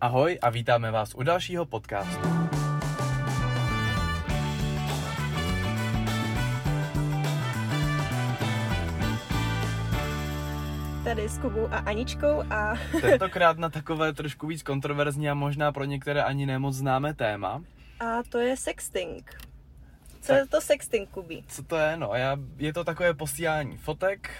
Ahoj a vítáme vás u dalšího podcastu. Tady s Kubou a Aničkou a Tentokrát na takové trošku víc kontroverzní a možná pro některé ani nemoc známé téma. a to je sexting. Co je to sexting, Kubi? Co to je? No, já, je to takové posílání fotek,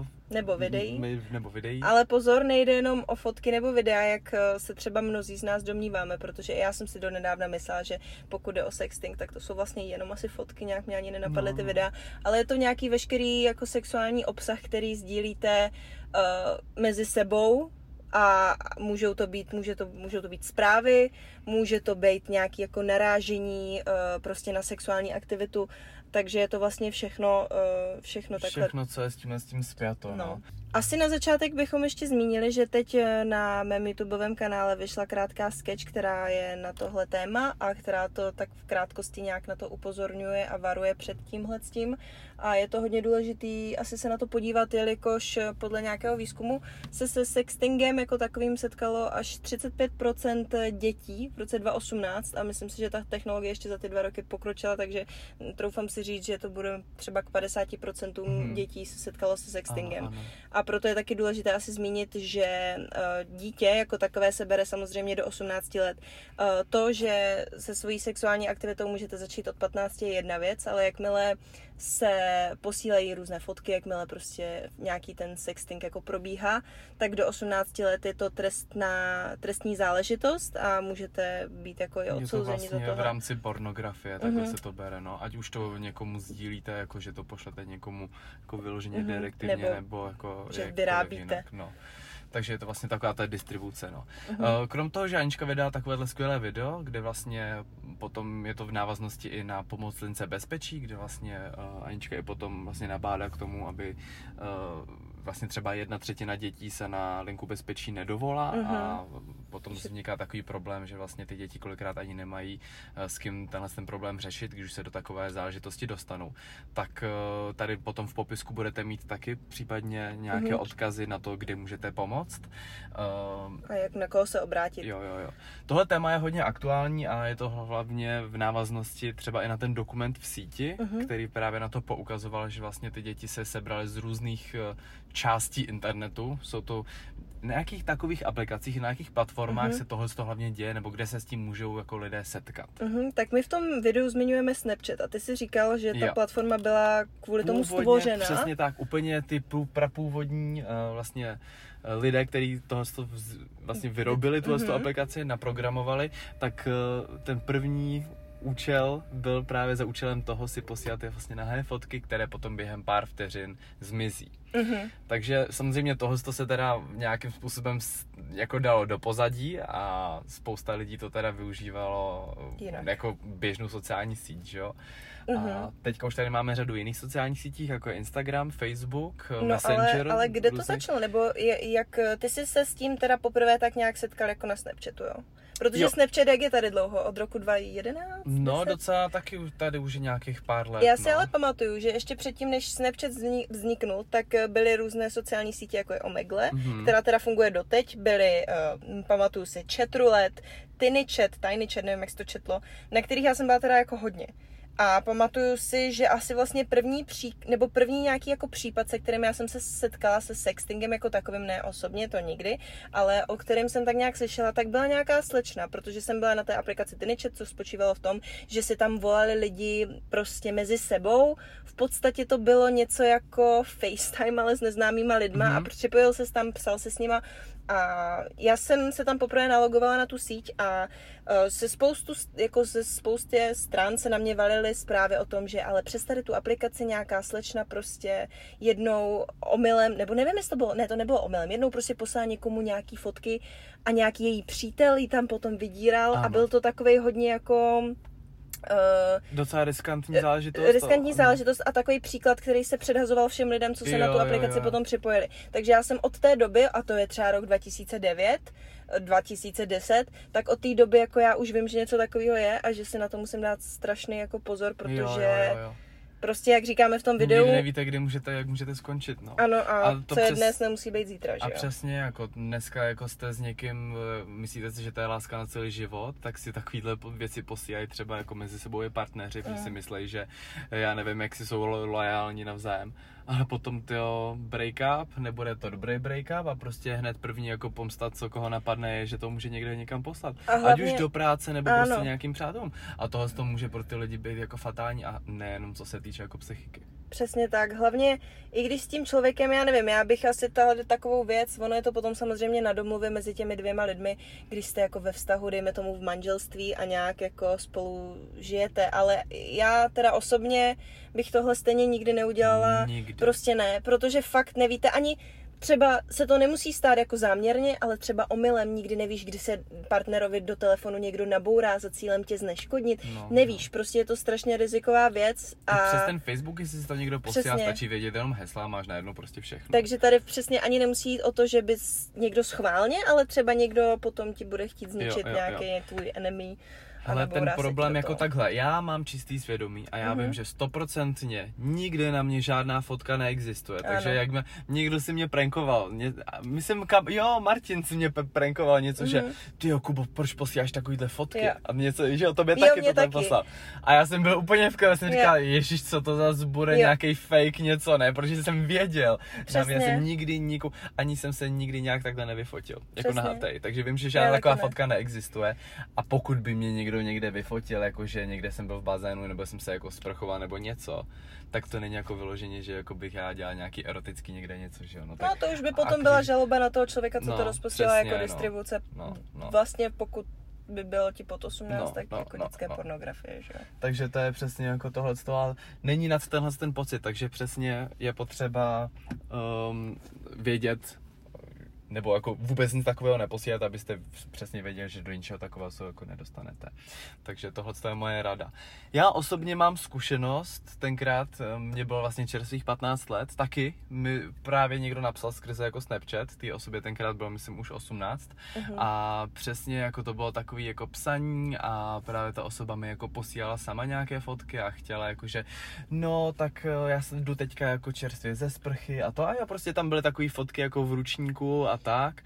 uh, Nebo videí? my- nebo videí. Ale pozor, nejde jenom o fotky nebo videa, jak eh, se třeba mnozí z nás domníváme, protože já jsem si donedávna myslela, že pokud jde o sexting, tak to jsou vlastně jenom asi fotky, nějak mě ani nenapadly No. ty videa, ale je to nějaký veškerý jako sexuální obsah, který sdílíte uh, mezi sebou a můžou to být, může to, můžou to být zprávy, může to být nějaký jako narážení uh, prostě na sexuální aktivitu, takže je to vlastně všechno, uh, všechno takhle Všechno, co je s tím, s tím spjato. No. No. Asi na začátek bychom ještě zmínili, že teď eh, na mém YouTubeovém kanále vyšla krátká sketch, která je na tohle téma a která to tak v krátkosti nějak na to upozorňuje a varuje před tímhle s tím. A je to hodně důležitý asi se na to podívat, jelikož eh, podle nějakého výzkumu se se sextingem jako takovým setkalo až 35% dětí v roce 2018 a myslím si, že ta technologie ještě za ty dva roky pokročila, takže troufám si říct, že to bude třeba k 50% Mhm. dětí se setkalo se sextingem. Ano, ano. A proto je taky důležité asi zmínit, že eh, dítě jako takové se bere samozřejmě do 18 let. Eh, To, že se svojí sexuální aktivitou můžete začít od 15 je jedna věc, ale jakmile se posílají různé fotky, jakmile prostě nějaký ten sexting jako probíhá, tak do 18 let je to trestná, trestní záležitost a můžete být jako Je to odsouzeni vlastně za toho. v rámci pornografie, takhle Mhm. se to bere, no. Ať už to někomu sdílíte, jako že to pošlete někomu jako vyloženě Mhm. direktivně, Nebo nebo, jako že vyrábíte. Jinak, no. Takže je to vlastně taková ta distribuce, no. Mhm. Eh, Krom toho, že Anička vydala takovéhle skvělé video, kde vlastně potom je to v návaznosti i na pomoc lince bezpečí, kde vlastně uh, Anička i potom vlastně nabádá k tomu, aby uh, vlastně třeba jedna třetina dětí se na linku bezpečí nedovolá a potom vzniká takový problém, že vlastně ty děti kolikrát ani nemají eh, s kým tenhle ten problém řešit, když už se do takové záležitosti dostanou. Tak eh, tady potom v popisku budete mít taky případně nějaké Mhm. odkazy na to, kde můžete pomoct. Eh, A jak na koho se obrátit. Jo, jo, jo. Tohle téma je hodně aktuální a je to hlavně v návaznosti třeba i na ten dokument v síti, Mhm. který právě na to poukazoval, že vlastně ty děti se sebraly z různých částí internetu. Jsou to na nějakých takových aplikacích, na nějakých platformách Mhm. se tohle to hlavně děje, nebo kde se s tím můžou jako lidé setkat. Mhm, tak my v tom videu zmiňujeme Snapchat a ty si říkal, že ta Jo. platforma byla kvůli tomu Původně, stvořena. Přesně tak, úplně ty prapůvodní uh, vlastně eh, lidé, kteří tohle vlastně vyrobili tuhle mm-hmm. aplikaci, naprogramovali, tak eh, ten první účel byl právě za účelem toho si posílat ty vlastně nahé fotky, které potom během pár vteřin zmizí. Mhm. Takže samozřejmě tohle se teda nějakým způsobem jako dalo do pozadí a spousta lidí to teda využívalo Jinak. jako běžnou sociální síť, jo. Mhm. A teďka už tady máme řadu jiných sociálních sítích, jako je Instagram, Facebook, No Messenger. ale, ale kde to různých- začalo? Nebo je, jak ty jsi se s tím teda poprvé tak nějak setkal jako na Snapchatu, jo? Protože Jo. Snapchat jak je tady dlouho? Od roku 2011? No, 10? docela taky tady už je nějakých pár let. Já si no. ale pamatuju, že ještě předtím, než Snapchat vzni- vzniknul, tak eh, byly různé sociální sítě, jako je Omegle, Mhm. která teda funguje doteď. Byly, uh, pamatuju si, Chatroulette, TinyChat, TinyChat, nevím, jak se to četlo, na kterých já jsem byla teda jako hodně. A pamatuju si, že asi vlastně první pří, nebo první nějaký jako případ, se kterým já jsem se setkala se sextingem jako takovým, ne osobně, to nikdy, ale o kterém jsem tak nějak slyšela, tak byla nějaká slečna, protože jsem byla na té aplikaci TinyChat, co spočívalo v tom, že si tam volali lidi prostě mezi sebou. V podstatě to bylo něco jako FaceTime, ale s neznámýma lidma Mhm. a připojil se tam, psal se s nima a já jsem se tam poprvé nalogovala na tu síť a uh, se spoustu, jako ze spoustě stran se na mě valily zprávy o tom, že ale přes tady tu aplikaci nějaká slečna prostě jednou omylem, nebo nevím, jestli to bylo, ne, to nebylo omylem, jednou prostě poslala někomu nějaký fotky a nějaký její přítel ji tam potom vydíral a Ano. byl to takový hodně jako uh, Docela riskantní záležitost. riskantní to- záležitost a takový příklad, který se předhazoval všem lidem, co se Jo, na tu jo, aplikaci jo. potom připojili. Takže já jsem od té doby, a to je třeba rok 2009, 2010, tak od té doby jako já už vím, že něco takového je a že si na to musím dát strašný jako pozor, protože Jo, jo, jo, jo. Prostě jak říkáme v tom videu. Nikdy nevíte, kdy můžete, jak můžete skončit, no. Ano a, a to co přes... je dnes, nemusí být zítra, že A jo? přesně, jako dneska jako jste s někým, eh, myslíte si, že to je láska na celý život, tak si takovýhle věci posílají třeba jako mezi sebou je partneři, protože si myslí, že já nevím, jak si jsou loajální navzájem ale potom to break up, nebude to dobrý break up a prostě hned první jako pomsta, co koho napadne, je, že to může někde někam poslat. A hlavně, Ať už do práce nebo ano. prostě nějakým přátelům. A tohle to může pro ty lidi být jako fatální a nejenom co se týče jako psychiky. Přesně tak. Hlavně, i když s tím člověkem, já nevím, já bych asi tahle takovou věc, ono je to potom samozřejmě na domluvě mezi těmi dvěma lidmi, když jste jako ve vztahu, dejme tomu v manželství a nějak jako spolu žijete, ale já teda osobně bych tohle stejně nikdy neudělala. Nikdy. Prostě ne, protože fakt nevíte ani, třeba se to nemusí stát jako záměrně, ale třeba omylem nikdy nevíš, kdy se partnerovi do telefonu někdo nabourá za cílem tě zneškodnit. No, nevíš, no. prostě je to strašně riziková věc. A... Přes ten Facebook, jestli si to někdo posílá, stačí vědět jenom hesla, máš najednou prostě všechno. Takže tady přesně ani nemusí jít o to, že bys někdo schválně, ale třeba někdo potom ti bude chtít zničit jo, jo, nějaký jo. tvůj enemy. Ale ten problém jako takhle, já mám čistý svědomí a já mm-hmm. vím, že stoprocentně nikde na mě žádná fotka neexistuje, ano. takže jak mě, někdo si mě prankoval, mě, myslím, kam, jo, Martin si mě prankoval něco, mm-hmm. že mhm. ty jo, Kubo, proč posíláš takovýhle fotky? Jo. A něco, že o tobě jo, taky to taky. poslal. A já jsem byl úplně v kole, jsem říkal, ježiš, co to zase bude, nějaký fake něco, ne, protože jsem věděl. Přesně. Já jsem nikdy niku, ani jsem se nikdy nějak takhle nevyfotil, jako Přesně. na hatej, takže vím, že žádná taková ne. fotka neexistuje a pokud by mě někdo někdo někde vyfotil, jakože někde jsem byl v bazénu, nebo jsem se jako sprchoval, nebo něco, tak to není jako vyloženě, že jako bych já dělal nějaký erotický někde něco, že jo. No, tak, no to už by potom byla žaloba na toho člověka, co no, to rozposílá jako no, distribuce. No, no. Vlastně pokud by bylo ti pod 18, no, tak no, jako no, dětské no. pornografie, že Takže to je přesně jako tohle, ale není nad tenhle ten pocit, takže přesně je potřeba um, vědět, nebo jako vůbec nic takového neposílat, abyste přesně věděli, že do ničeho takového se jako nedostanete. Takže tohle je moje rada. Já osobně mám zkušenost, tenkrát eh, mě bylo vlastně čerstvých 15 let, taky mi právě někdo napsal skrze jako Snapchat, té osobě tenkrát bylo myslím už 18 uh-huh. a přesně jako to bylo takový jako psaní a právě ta osoba mi jako posílala sama nějaké fotky a chtěla jakože no tak eh, já se jdu teďka jako čerstvě ze sprchy a to a já prostě tam byly takové fotky jako v ručníku a tak.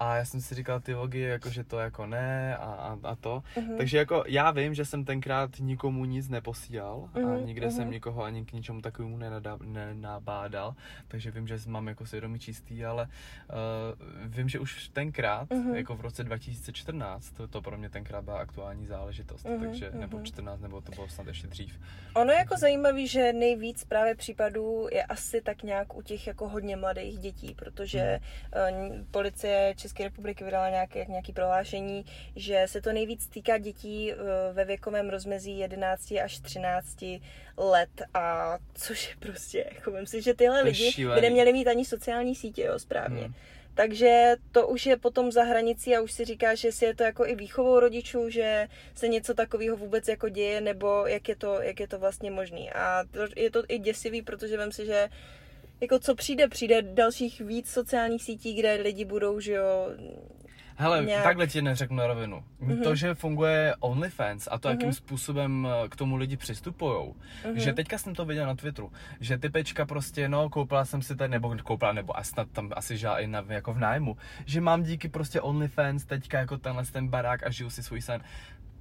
A já jsem si říkal ty logy, jako že to jako ne a, a, a to. Uh-huh. Takže jako já vím, že jsem tenkrát nikomu nic neposílal uh-huh. a mhm, nikde uh-huh. jsem nikoho ani k ničemu takovému nenabádal, takže vím, že mám jako svědomí čistý, ale uh, vím, že už tenkrát, uh-huh. jako v roce 2014, to, to pro mě tenkrát byla aktuální záležitost, uh-huh. takže nebo 14, nebo to bylo snad ještě dřív. Ono je jako zajímavý, že nejvíc právě případů je asi tak nějak u těch jako hodně mladých dětí, protože uh-huh. uh, policie České republiky vydala nějaké, nějaké prohlášení, že se to nejvíc týká dětí eh, ve věkovém rozmezí 11 až 13 let a což je prostě, jako myslím si, že tyhle lidi by neměli mít ani sociální sítě, jo, správně. Hmm. Takže to už je potom za hranicí a už si říká, že si je to jako i výchovou rodičů, že se něco takového vůbec jako děje, nebo jak je to, jak je to vlastně možný. A to, je to i děsivý, protože vím si, že jako co přijde, přijde dalších víc sociálních sítí, kde lidi budou, že jo, Hele, nějak... takhle ti neřeknu na rovinu. Mm-hmm. To, že funguje OnlyFans a to, mm-hmm. jakým způsobem eh, k tomu lidi přistupují, mm-hmm. že teďka jsem to viděl na Twitteru, že ty pečka prostě, no, koupila jsem si tady, nebo koupila, nebo a snad tam asi žila i na, jako v nájmu, že mám díky prostě OnlyFans teďka jako tenhle ten barák a žiju si svůj sen.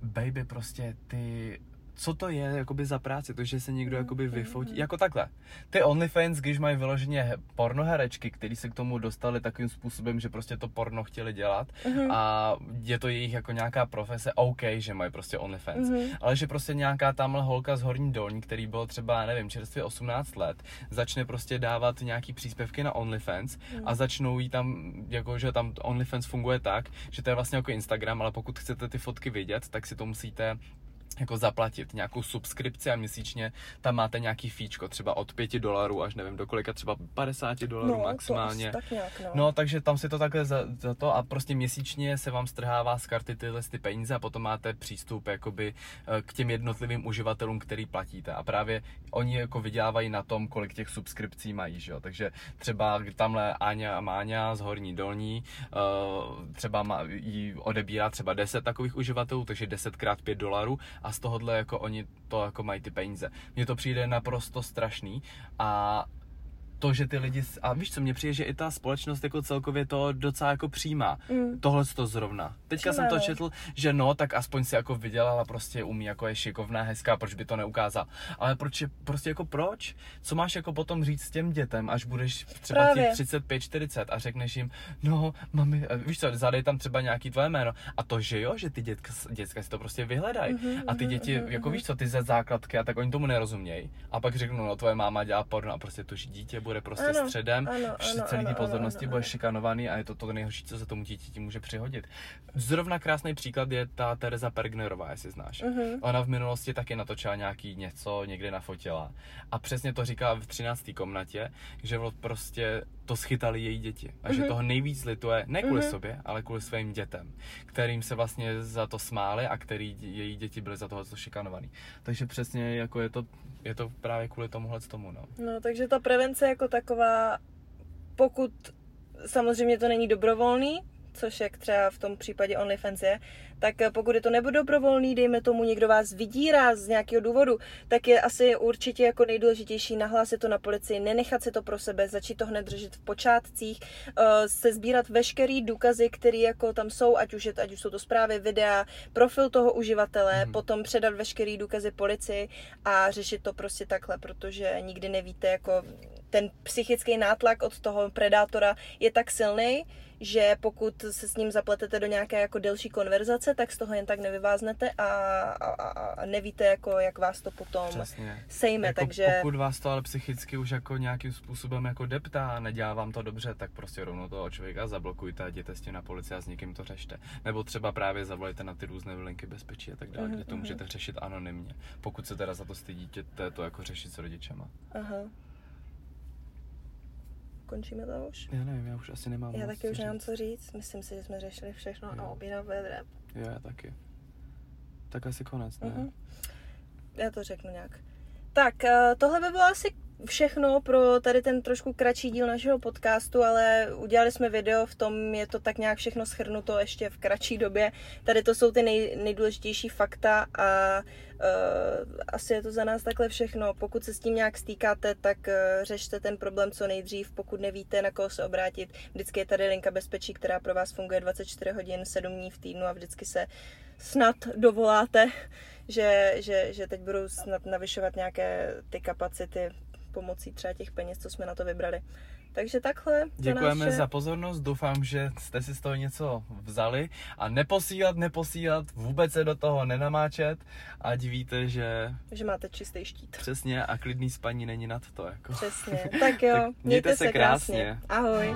Baby, prostě ty co to je jakoby za práci, to, že se někdo jakoby vyfotí, jako takhle. Ty OnlyFans, když mají vyloženě pornoherečky, které se k tomu dostali takovým způsobem, že prostě to porno chtěli dělat mm-hmm. a je to jejich jako nějaká profese, OK, že mají prostě OnlyFans, mm-hmm. ale že prostě nějaká tamhle holka z Horní Dolní, který byl třeba, nevím, čerstvě 18 let, začne prostě dávat nějaký příspěvky na OnlyFans mm-hmm. a začnou jí tam, jako že tam OnlyFans funguje tak, že to je vlastně jako Instagram, ale pokud chcete ty fotky vidět, tak si to musíte jako zaplatit nějakou subskripci a měsíčně tam máte nějaký fíčko, třeba od 5 dolarů až nevím do kolika, třeba 50 dolarů no, maximálně. tak nějak, no. no. takže tam si to takhle za, za, to a prostě měsíčně se vám strhává z karty tyhle ty peníze a potom máte přístup jakoby eh, k těm jednotlivým uživatelům, který platíte a právě oni jako vydělávají na tom, kolik těch subskripcí mají, že jo? takže třeba tamhle Áňa a Máňa z Horní Dolní uh, třeba má, jí odebírá třeba 10 takových uživatelů, takže 10 krát 5 dolarů a a z tohohle jako oni to jako mají ty peníze. Mně to přijde naprosto strašný a to, že ty lidi, a víš co, mně přijde, že i ta společnost jako celkově to docela jako přijímá. Mm. Tohle to zrovna. Teďka jsem to četl, že no, tak aspoň si jako vydělala, prostě umí, jako je šikovná, hezká, proč by to neukázal. Ale proč, prostě jako proč? Co máš jako potom říct těm dětem, až budeš třeba Právě. těch 35, 40 a řekneš jim, no, mami, víš co, zadej tam třeba nějaký tvoje jméno. A to, že jo, že ty dětka, dětka si to prostě vyhledají. Mm-hmm, a ty mhm, děti, mm-hmm, jako víš co, ty ze základky, a tak oni tomu nerozumějí. A pak řeknu, no, tvoje máma dělá porno a prostě to dítě bude prostě ano, středem, ano, ano, celý ty pozornosti bude šikanovaný a je to to nejhorší, co se tomu dítěti může přihodit. Zrovna krásný příklad je ta Teresa Pergnerová, jestli znáš. Uh-huh. Ona v minulosti taky natočila nějaký něco, někde nafotila. A přesně to říkala v 13. komnatě, že prostě to schytali její děti. A uh-huh. že mhm. toho nejvíc lituje, ne kvůli uh-huh. sobě, ale kvůli svým dětem, kterým se vlastně za to smáli a který její děti byly za toho šikanovaný. Takže přesně jako je to je to právě kvůli tomuhle tomu, no. No, takže ta prevence jako taková, pokud samozřejmě to není dobrovolný, což jak třeba v tom případě OnlyFans je, tak eh, pokud je to nebo dobrovolný, dejme tomu, někdo vás vydírá z nějakého důvodu, tak je asi určitě jako nejdůležitější nahlásit to na policii, nenechat si to pro sebe, začít to hned držet v počátcích, uh, se sbírat veškerý důkazy, které jako tam jsou, ať už, je, ať už jsou to zprávy, videa, profil toho uživatele, mm. potom předat veškerý důkazy policii a řešit to prostě takhle, protože nikdy nevíte, jako ten psychický nátlak od toho predátora je tak silný, že pokud se s ním zapletete do nějaké jako delší konverzace, tak z toho jen tak nevyváznete a, a, a nevíte, jako, jak vás to potom Přesně. sejme. Jako takže... Pokud vás to ale psychicky už jako nějakým způsobem jako deptá a nedělá vám to dobře, tak prostě rovnou toho člověka zablokujte a jděte s tím na policii a s někým to řešte. Nebo třeba právě zavolejte na ty různé linky bezpečí a tak dále, mm-hmm. kde to mhm, můžete mhm. řešit anonymně. Pokud se teda za to stydíte, to jako řešit s rodičema. Aha končíme to už? Já nevím, já už asi nemám Já taky už říct. nemám co říct. Myslím si, že jsme řešili všechno jo. a objednali rap. Jo, já taky. Tak asi konec, ne? Uh-huh. Já to řeknu nějak. Tak, eh, tohle by bylo asi všechno pro tady ten trošku kratší díl našeho podcastu, ale udělali jsme video, v tom je to tak nějak všechno schrnuto ještě v kratší době. Tady to jsou ty nej, nejdůležitější fakta a uh, asi je to za nás takhle všechno. Pokud se s tím nějak stýkáte, tak uh, řešte ten problém co nejdřív. Pokud nevíte, na koho se obrátit, vždycky je tady linka bezpečí, která pro vás funguje 24 hodin, 7 dní v týdnu a vždycky se snad dovoláte, že, že, že teď budou snad navyšovat nějaké ty kapacity pomocí třeba těch peněz, co jsme na to vybrali. Takže takhle. Děkujeme naše... za pozornost, doufám, že jste si z toho něco vzali a neposílat, neposílat, vůbec se do toho nenamáčet, ať víte, že... Že máte čistý štít. Přesně a klidný spaní není nad to. Jako. Přesně, tak jo, tak mějte, mějte se krásně. krásně. Ahoj.